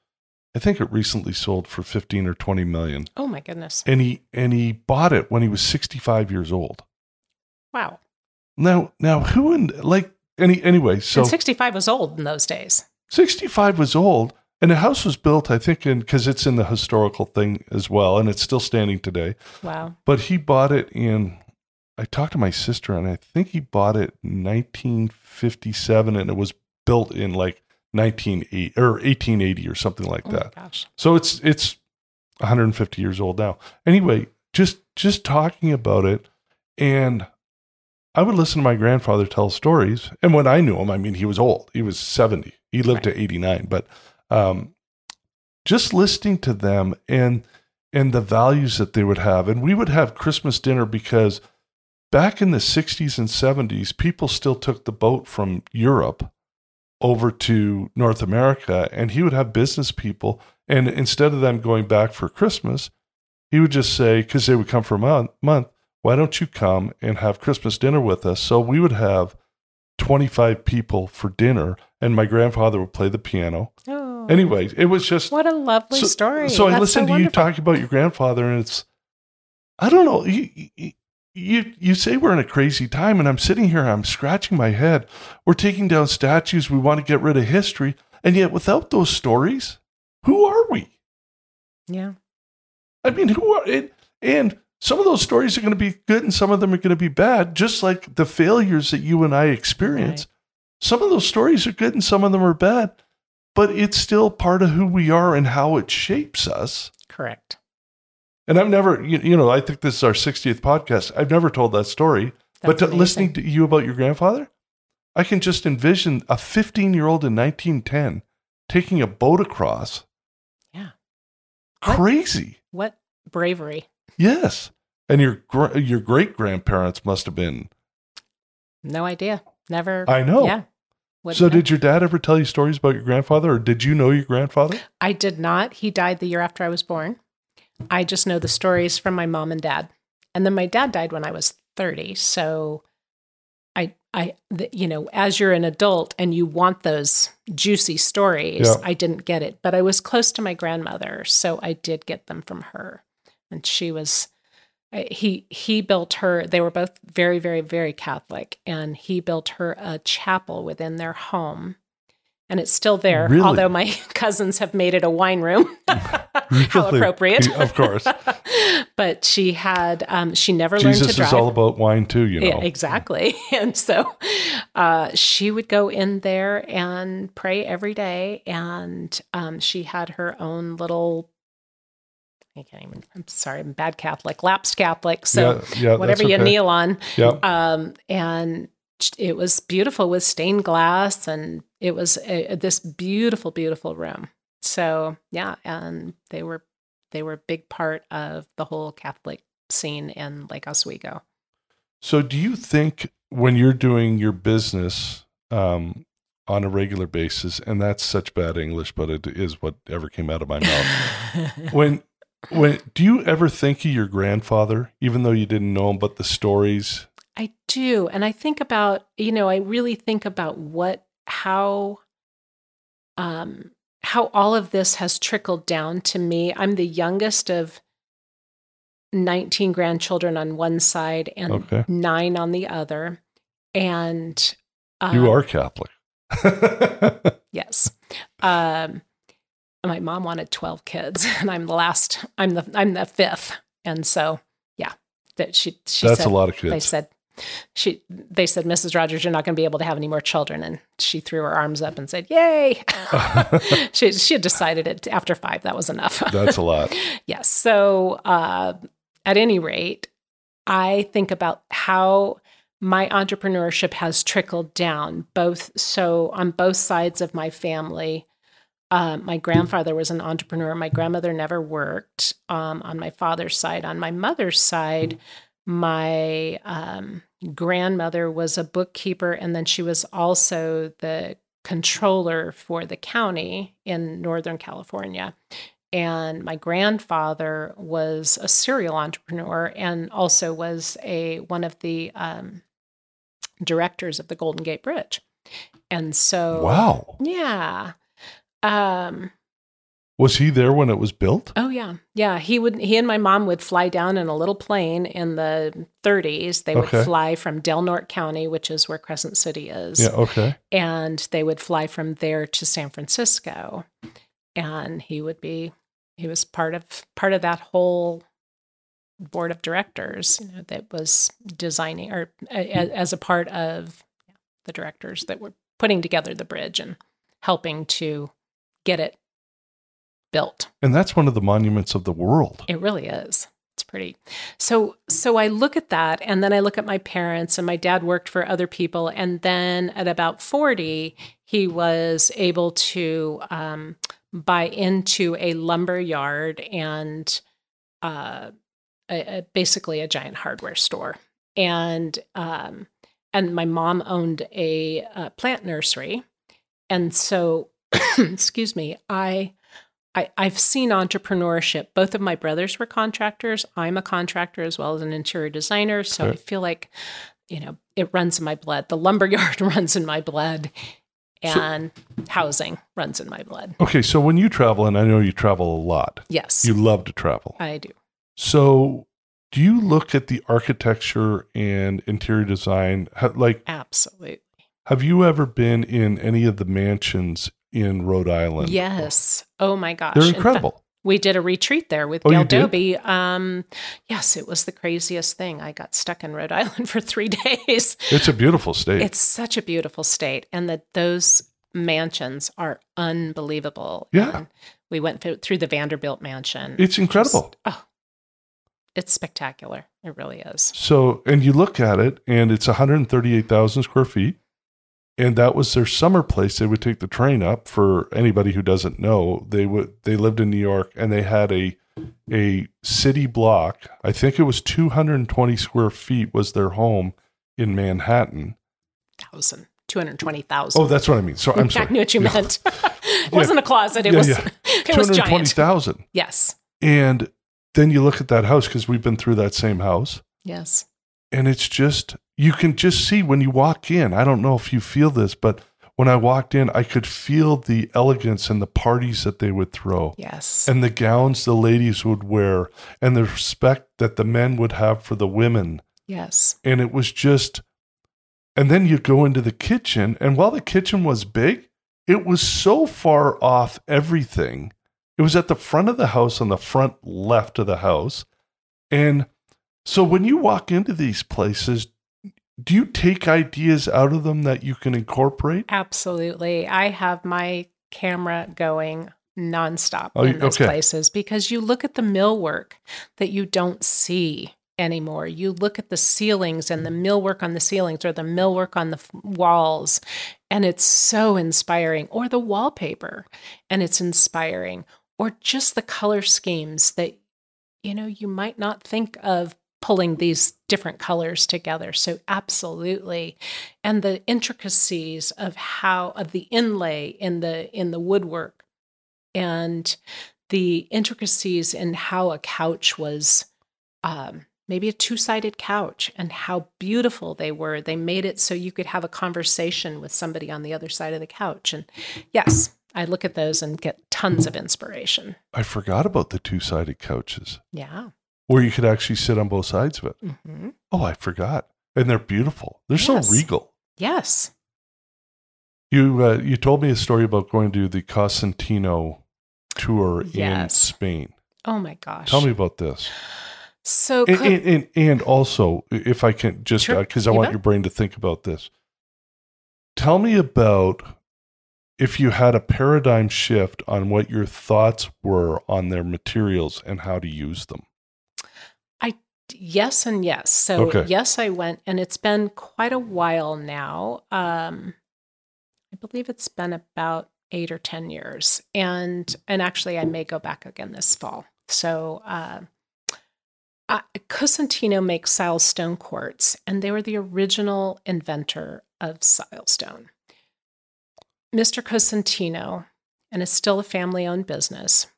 I think it recently sold for 15 or 20 million Oh my goodness. and he and he bought it when he was 65 years old. Wow. Now, now who in like any anyway? So and 65 was old in those days. 65 was old, and the house was built, I think, in because it's in the historical thing as well, and it's still standing today. Wow. But he bought it in. I talked to my sister, and I think he bought it in 1957, and it was built in like 1980 or 1880 or something like Oh that. gosh. So it's it's 150 years old now. Anyway, just just talking about it, and I would listen to my grandfather tell stories. And when I knew him, I mean, he was old. He was 70. He lived to 89. But um, just listening to them and and the values that they would have, and we would have Christmas dinner because back in the 60s and 70s, people still took the boat from Europe over to North America, and he would have business people. And instead of them going back for Christmas, he would just say, because they would come for a month, month, why don't you come and have Christmas dinner with us? So we would have 25 people for dinner, and my grandfather would play the piano. Oh. Anyway, it was just What a lovely so, story. So I That's listened to you talk about your grandfather, and it's, I don't know, you, you, you, you say we're in a crazy time, and I'm sitting here, I'm scratching my head. We're taking down statues, we want to get rid of history, and yet without those stories, who are we? Yeah. I mean, who are it? And some of those stories are going to be good, and some of them are going to be bad, just like the failures that you and I experience. Some of those stories are good, and some of them are bad, but it's still part of who we are and how it shapes us. Correct. And I've never, you, you know, I think this is our 60th podcast. I've never told that story, but to, listening to you about your grandfather, I can just envision a 15 year old in 1910 taking a boat across. Yeah. What? Crazy. What bravery. Yes. And your your great grandparents must have been. No idea. Never. I know. Yeah. Wouldn't so know. did your dad ever tell you stories about your grandfather, or did you know your grandfather? I did not. He died the year after I was born. I just know the stories from my mom and dad. And then my dad died when I was 30. So I, I, the, you know, as you're an adult and you want those juicy stories, Yeah. I didn't get it. But I was close to my grandmother. So I did get them from her. And she was, he he built her they were both very very very catholic and he built her a chapel within their home and it's still there Really? although my cousins have made it a wine room how appropriate Of course. but she had um, she never learned to drive is all about wine too, you know. yeah, exactly. And so uh, she would go in there and pray every day. And um, she had her own little, I can't even, I'm sorry, I'm bad Catholic, lapsed Catholic. So yeah, yeah, whatever you okay. kneel on. Yeah. Um, and it was beautiful with stained glass. And it was a, this beautiful, beautiful room. So yeah. And they were, they were a big part of the whole Catholic scene in Lake Oswego. So, do you think when you're doing your business um, on a regular basis, and that's such bad English, but it is whatever came out of my mouth. when, when do you ever think of your grandfather, even though you didn't know him, but the stories I do. And I think about, you know, I really think about what, how, um, how all of this has trickled down to me. I'm the youngest of 19 grandchildren on one side and Okay. nine on the other. And um, you are Catholic. Yes. Um, my mom wanted 12 kids and I'm the last, I'm the, I'm the fifth. And so, yeah, that she, she That's said, a lot of kids. they said, she, they said, Mrs. Rogers, you're not going to be able to have any more children. And she threw her arms up and said, yay. she, she had decided it after five, that was enough. That's a lot. Yes. So, uh, at any rate, I think about how my entrepreneurship has trickled down, both so on both sides of my family. Uh, my grandfather was an entrepreneur. My grandmother never worked um, on my father's side. On my mother's side, my um, grandmother was a bookkeeper, and then she was also the controller for the county in Northern California. And my grandfather was a serial entrepreneur and also was a one of the um, directors of the Golden Gate Bridge. And so, Wow. yeah. Um, Was he there when it was built? Oh yeah, yeah. He would. He and my mom would fly down in a little plane in the 30s. They would Okay. fly from Del Norte County, which is where Crescent City is, Yeah. Okay. and they would fly from there to San Francisco. And he would be. He was part of part of that whole board of directors you know, that was designing, or a- as a part of the directors that were putting together the bridge and helping to get it built. And that's one of the monuments of the world. It really is. It's pretty. So so I look at that and then I look at my parents and my dad worked for other people and then at about 40 he was able to um, buy into a lumber yard and uh, a, a, basically a giant hardware store and um, and my mom owned a, uh plant nursery and so excuse me I I, I've seen entrepreneurship. Both of my brothers were contractors. I'm a contractor as well as an interior designer. So I feel like, you know, it runs in my blood. The lumberyard runs in my blood, So- and housing runs in my blood. Okay. So when you travel, and I know you travel a lot, Yes, you love to travel. I do. So do you look at the architecture and interior design? Like, Absolutely. have you ever been in any of the mansions in Rhode Island? Yes. Oh my gosh. They're In fact, incredible. we did a retreat there with Oh, Gail? Doby. Um, yes, it was the craziest thing. I got stuck in Rhode Island for three days. It's a beautiful state. It's such a beautiful state, and that those mansions are unbelievable. Yeah. And we went through, through the Vanderbilt mansion. it's incredible. Just- oh, it's spectacular. It really is. So, and you look at it, and it's 138,000 square feet. And that was their summer place. They would take the train up. For anybody who doesn't know, they would they lived in New York, and they had a a city block. I think it was 220 square feet was their home in Manhattan. Thousand. 220,000. Oh, that's what I mean. So I'm I knew what you Yeah. meant. it wasn't a closet. It Yeah, was yeah. it was giant. 220,000. Yes. And then you look at that house because we've been through that same house. Yes. And it's just you can just see when you walk in i don't know if you feel this but when i walked in i could feel the elegance and the parties that they would throw Yes. and the gowns the ladies would wear and the respect that the men would have for the women yes. and it was just and then you go into the kitchen and while the kitchen was big it was so far off everything it was at the front of the house on the front left of the house and so when you walk into these places do you take ideas out of them that you can incorporate Absolutely. I have my camera going nonstop Oh, in those okay. places because you look at the millwork that you don't see anymore. You look at the ceilings and the millwork on the ceilings or the millwork on the f- walls, and it's so inspiring. Or the wallpaper, and it's inspiring. Or just the color schemes that, you know, you might not think of pulling these different colors together. So, absolutely and the intricacies of how of the inlay in the in the woodwork and the intricacies in how a couch was um, maybe a two sided couch, and how beautiful they were. They made it so you could have a conversation with somebody on the other side of the couch. And yes, I look at those and get tons of inspiration. I forgot about the two sided couches Yeah. Where you could actually sit on both sides of it. hmm Oh, I forgot. And they're beautiful. They're Yes. so regal. Yes. You uh, you told me a story about going to the Cosentino tour in Spain. Oh my gosh. Tell me about this. So, And, and, and, and also, if I can just, Sure. because I want bet. your brain to think about this. Tell me about if you had a paradigm shift on what your thoughts were on their materials and how to use them. Yes and yes. So, Okay. yes, I went, and it's been quite a while now. Um, I believe it's been about eight or ten years, and and actually, I may go back again this fall. So, uh, uh, Cosentino makes silestone quartz, and they were the original inventor of silestone. Mr. Cosentino, and it's still a family-owned business,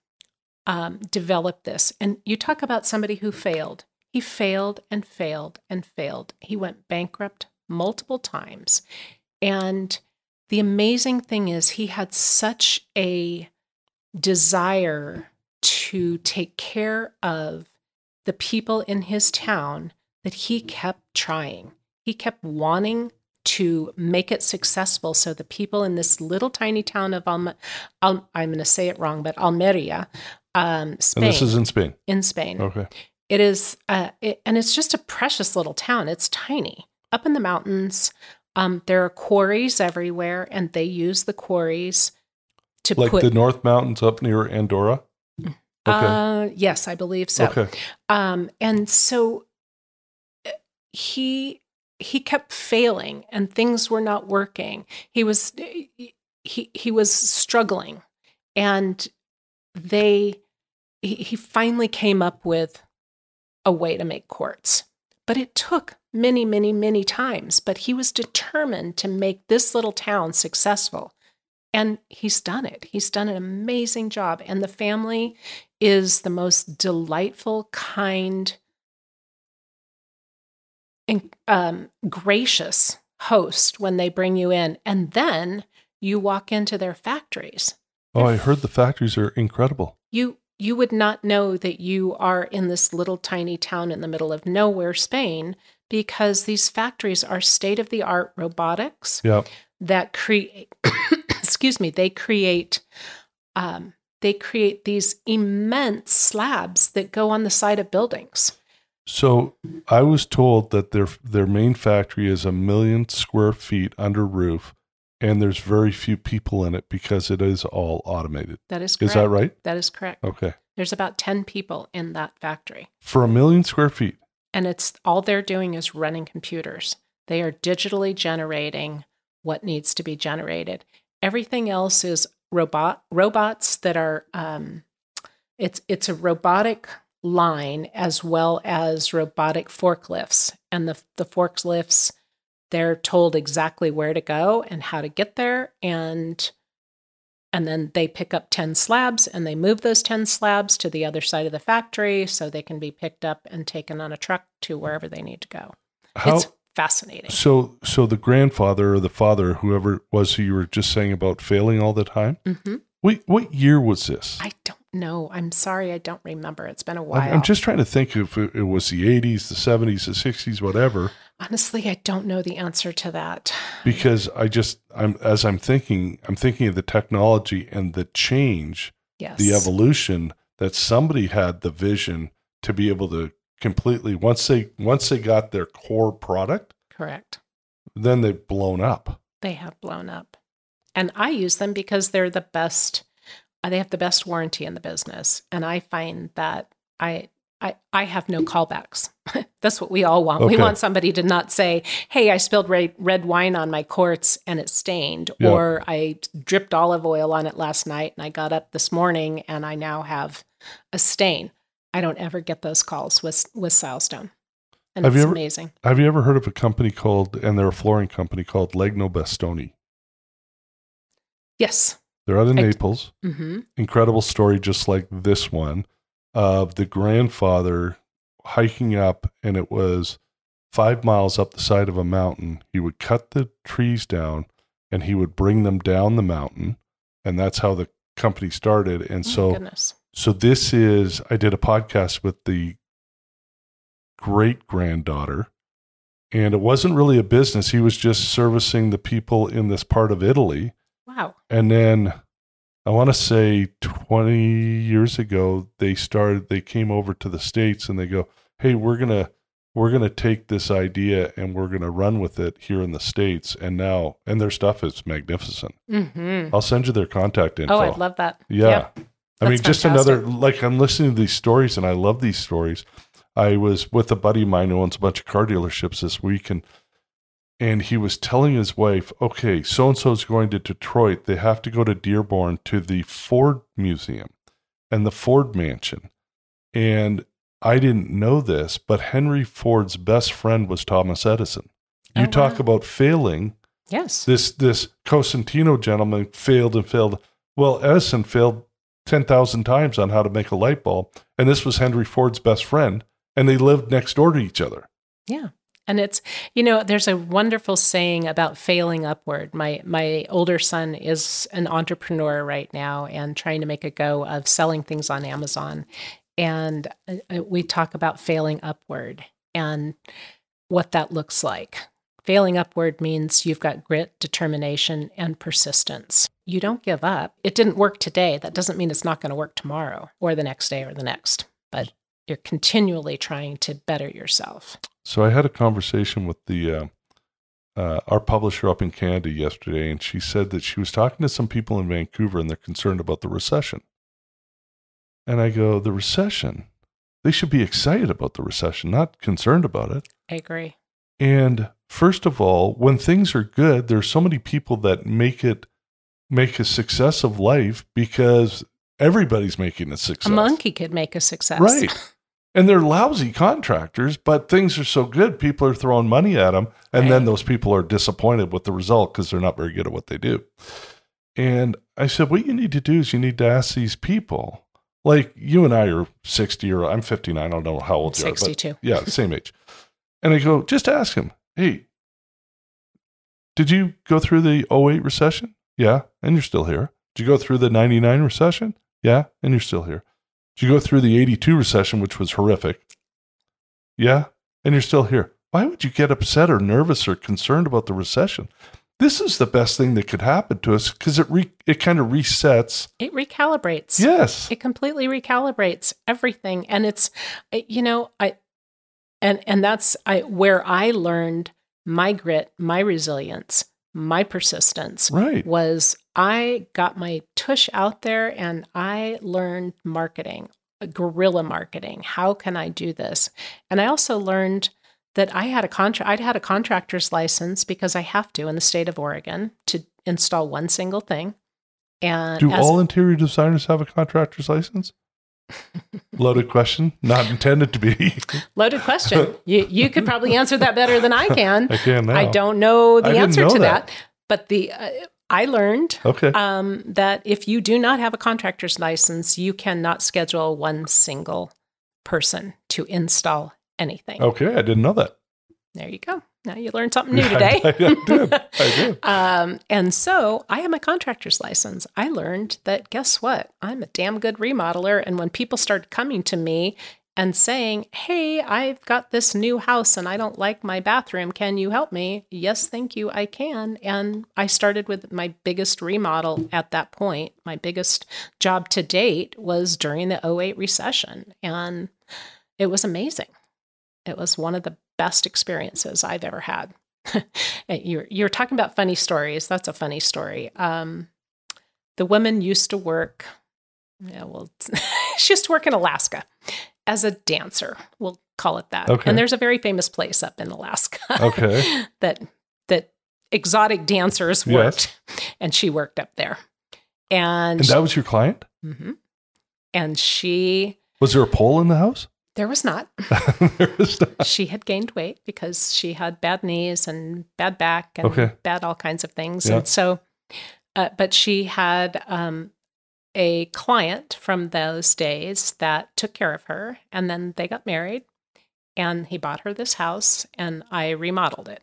um, developed this. And you talk about somebody who failed. He failed and failed and failed. He went bankrupt multiple times. And the amazing thing is, he had such a desire to take care of the people in his town that he kept trying. He kept wanting to make it successful so the people in this little tiny town of Alma, Al, I'm going to say it wrong, but Almeria, um, Spain, And this is in Spain. in Spain. Okay. It is, uh, it, and it's just a precious little town. It's tiny, up in the mountains. Um, there are quarries everywhere, and they use the quarries to Like put. the North Mountains up near Andorra. Okay. Uh, yes, I believe so. okay. Um, and so uh, he he kept failing, and things were not working. He was he he was struggling, and they he, he finally came up with a way to make quartz. But it took many, many, many times. But he was determined to make this little town successful. And he's done it. He's done an amazing job. And the family is the most delightful, kind, and um, gracious host when they bring you in. And then you walk into their factories. Oh, I heard the factories are incredible. You you would not know that you are in this little tiny town in the middle of nowhere, Spain, because these factories are state of the art robotics Yeah. that create excuse me they create um, they create these immense slabs that go on the side of buildings So I was told that their their main factory is a million square feet under roof, and there's very few people in it because it is all automated. that is correct Is that right? that is correct Okay. there's about 10 people in that factory For a million square feet. and it's all they're doing is running computers they are digitally generating what needs to be generated everything else is robot robots that are um, it's it's a robotic line as well as robotic forklifts and the the forklifts they're told exactly where to go and how to get there and and then they pick up 10 slabs and they move those 10 slabs to the other side of the factory so they can be picked up and taken on a truck to wherever they need to go How it's fascinating so so the grandfather or the father, whoever it was who you were just saying about failing all the time. hmm Wait, what year was this? i don't know i'm sorry i don't remember it's been a while I'm just trying to think if it, it was the 80s, the 70s, the 60s, whatever. Honestly i don't know the answer to that. Because I just, I'm as I'm thinking, I'm thinking of the technology and the change yes. the evolution that somebody had the vision to be able to completely once they once they got their core product correct. then they've blown up. They have blown up. And i use them because they're the best they have the best warranty in the business. And i find that i i, I have no callbacks. That's what we all want. We want somebody to not say hey i spilled red, red wine on my quartz and it stained Yeah. or i dripped olive oil on it last night and i got up this morning and i now have a stain. I don't ever get those calls with with silestone. And Have it's you ever- amazing. have you ever heard of a company called and they're a flooring company called Legno Bastone? Yes. They're out of I- naples. Hmm incredible story just like this one of the grandfather hiking up, and it was five miles up the side of a mountain. He would cut the trees down and he would bring them down the mountain. And that's how the company started. And Oh, so, goodness. so this is, I did a podcast with the great granddaughter, and it wasn't really a business. He was just servicing the people in this part of Italy. Wow. And then I want to say 20 years ago, they started, they came over to the States and they go, Hey, we're going to, we're going to take this idea and we're going to run with it here in the States. And now, and their stuff is magnificent. hmm I'll send you their contact info. Oh, I'd love that. Yeah. I mean, That's just another, like, I'm listening to these stories and I love these stories. I was with a buddy of mine who owns a bunch of car dealerships this week and, and he was telling his wife, okay, so and so's going to Detroit. They have to go to Dearborn to the Ford Museum and the Ford Mansion. And I didn't know this, but Henry Ford's best friend was Thomas Edison. You Oh, talk wow. about failing Yes. this this Cosentino gentleman failed and failed. Well, Edison failed ten thousand times on how to make a light bulb, and this was Henry Ford's best friend, and they lived next door to each other. Yeah. And it's you know there's a wonderful saying about failing upward. My my older son is an entrepreneur right now and trying to make a go of selling things on Amazon. And uh, we talk about failing upward and what that looks like. Failing upward means you've got grit, determination, and persistence. You don't give up. It didn't work today. That doesn't mean it's not going to work tomorrow or the next day or the next, but you're continually trying to better yourself. So I had a conversation with the uh, uh, our publisher up in Canada yesterday, and she said that she was talking to some people in Vancouver, and they're concerned about the recession. And I go, the recession. They should be excited about the recession, not concerned about it. I agree. And first of all, when things are good, there's so many people that make it make a success of life because everybody's making a success. A monkey could make a success. Right. And they're lousy contractors, but things are so good, people are throwing money at them. And then those people are disappointed with the result because they're not very good at what they do. And I said, what you need to do is you need to ask these people, like you and I are 60 or I'm 59, I don't know how old you are. but 62. yeah, same age. And I go, just ask him, hey, did you go through the 08 recession? Yeah, and you're still here. Did you go through the 99 recession? Yeah, and you're still here. Did you go through the 82 recession, which was horrific? Yeah, and you're still here. Why would you get upset or nervous or concerned about the recession? This is the best thing that could happen to us because it re- it kind of resets. It recalibrates. Yes. It completely recalibrates everything. And it's, eh, you know, I, and, and that's I, where I learned my grit, my resilience, my persistence Right. was I got my tush out there and I learned marketing, uh, guerrilla marketing. How can I do this? And I also learned that I had a contract I'd had a contractor's license because I have to in the state of Oregon to install one single thing. And Do all interior designers have a contractor's license? Loaded question, not intended to be. loaded question. you you could probably answer that better than I can. I can now. I don't know the answer know to that. that, but the uh, I learned Okay. um, that if you do not have a contractor's license, you cannot schedule one single person to install anything. okay. I didn't know that. There you go. Now you learned something new today. I did. I did. um, and so I have my contractor's license. I learned that guess what? I'm a damn good remodeler. And when people started coming to me and saying, Hey, I've got this new house and I don't like my bathroom. Can you help me? Yes, thank you. I can. And I started with my biggest remodel at that point. My biggest job to date was during the 08 recession. And it was amazing. It was one of the best experiences I've ever had. you're you're talking about funny stories. That's a funny story. Um, the woman used to work. Yeah, well, she used to work in Alaska as a dancer. We'll call it that. Okay. And there's a very famous place up in Alaska. Okay. that that exotic dancers Yes. worked, and she worked up there. And And that was your client? Mhm. and she Was there a pole in the house? There was not. there was not. she had gained weight because she had bad knees and bad back and Okay. bad all kinds of things. Yeah. And so, uh, but she had um, a client from those days that took care of her, and then they got married. and he bought her this house, and I remodeled it.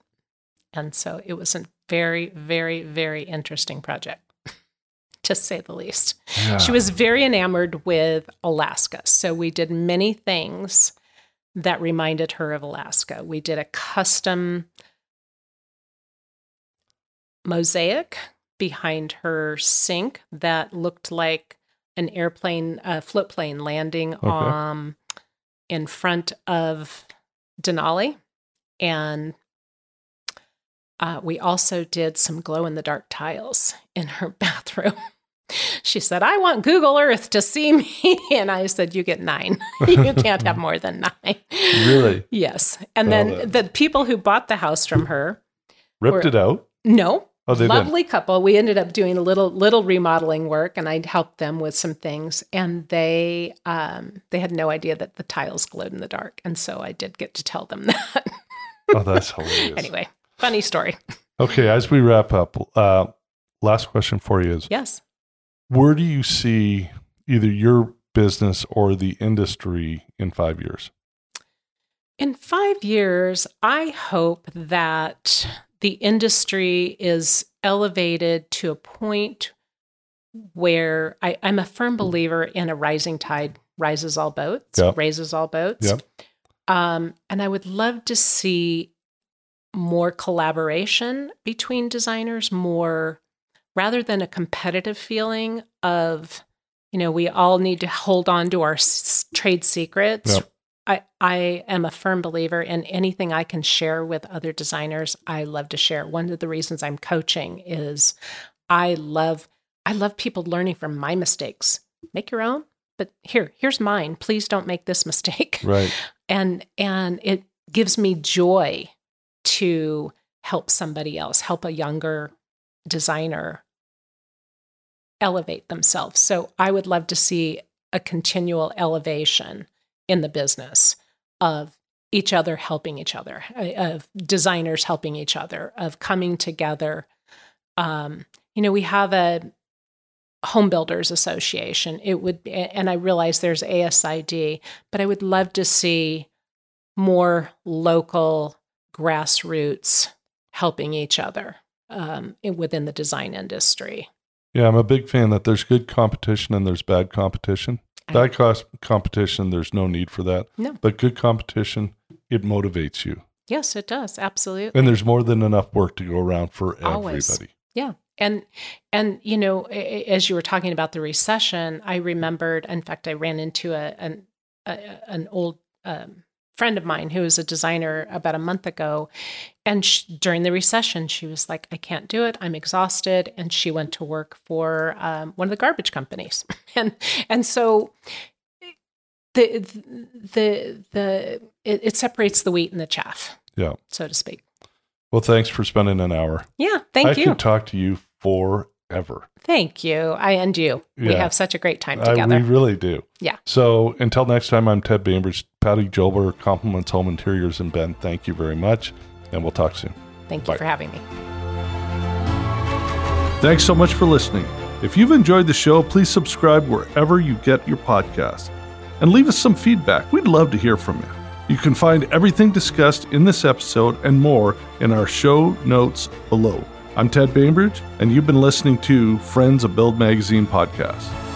And so it was a very, very, very interesting project, to say the least. Yeah. She was very enamored with Alaska. So we did many things that reminded her of Alaska. We did a custom mosaic behind her sink that looked like an airplane, a float plane landing um, in front of Denali. And uh, we also did some glow in the dark tiles in her bathroom. She said, I want Google Earth to see me. And I said, You get nine. you can't have more than nine. Really? Yes. And then the people who bought the house from her, Ripped Or- it out? no, Oh, did. lovely couple. We ended up doing a little little remodeling work, and I helped them with some things. And they um, they had no idea that the tiles glowed in the dark, and so I did get to tell them that. Oh, that's hilarious. anyway, funny story. Okay, as we wrap up, uh, last question for you is Yes. where do you see either your business or the industry in five years? In five years, I hope that the industry is elevated to a point where I, I'm a firm believer in a rising tide rises all boats, Yep. raises all boats. Yep. Um, and I would love to see more collaboration between designers, more rather than a competitive feeling of, you know, we all need to hold on to our s- trade secrets. Yep. I, I am a firm believer in anything I can share with other designers. I love to share. One of the reasons I'm coaching is I love I love people learning from my mistakes. Make your own, but here, here's mine. Please don't make this mistake. Right. And and it gives me joy to help somebody else, help a younger designer elevate themselves. So I would love to see a continual elevation in the business of each other helping each other, uh, of designers helping each other, of coming together. Um, you know, we have a home builders association. It would, and I realize there's ASID, but I would love to see more local grassroots helping each other um, in- within the design industry. Yeah, I'm a big fan that there's good competition and there's bad competition. Bad cost competition, there's no need for that. No. But good competition, it motivates you. Yes, it does. Absolutely. And there's more than enough work to go around for Always. everybody. Yeah. And and you know, as you were talking about the recession, I remembered. In fact, I ran into a an a, an old um, friend of mine who was a designer about a month ago, and sh- during the recession, she was like, "I can't do it. I'm exhausted," and she went to work for um, one of the garbage companies, and and so. The the the it, it separates the wheat and the chaff, Yeah. so to speak. Well, thanks for spending an hour. Yeah, thank I you. could talk to you forever. Thank you. I and you. We have such a great time I, together. we really do. Yeah. So until next time, I'm Ted Bainbridge. Patty Jolber, Compliments Home Interiors, and Ben. Thank you very much, and we'll talk soon. Thank you for having me. Thanks so much for listening. If you've enjoyed the show, please subscribe wherever you get your podcast and leave us some feedback. We'd love to hear from you. You can find everything discussed in this episode and more in our show notes below. I'm Ted Bainbridge, and you've been listening to Friends of Build Magazine podcast.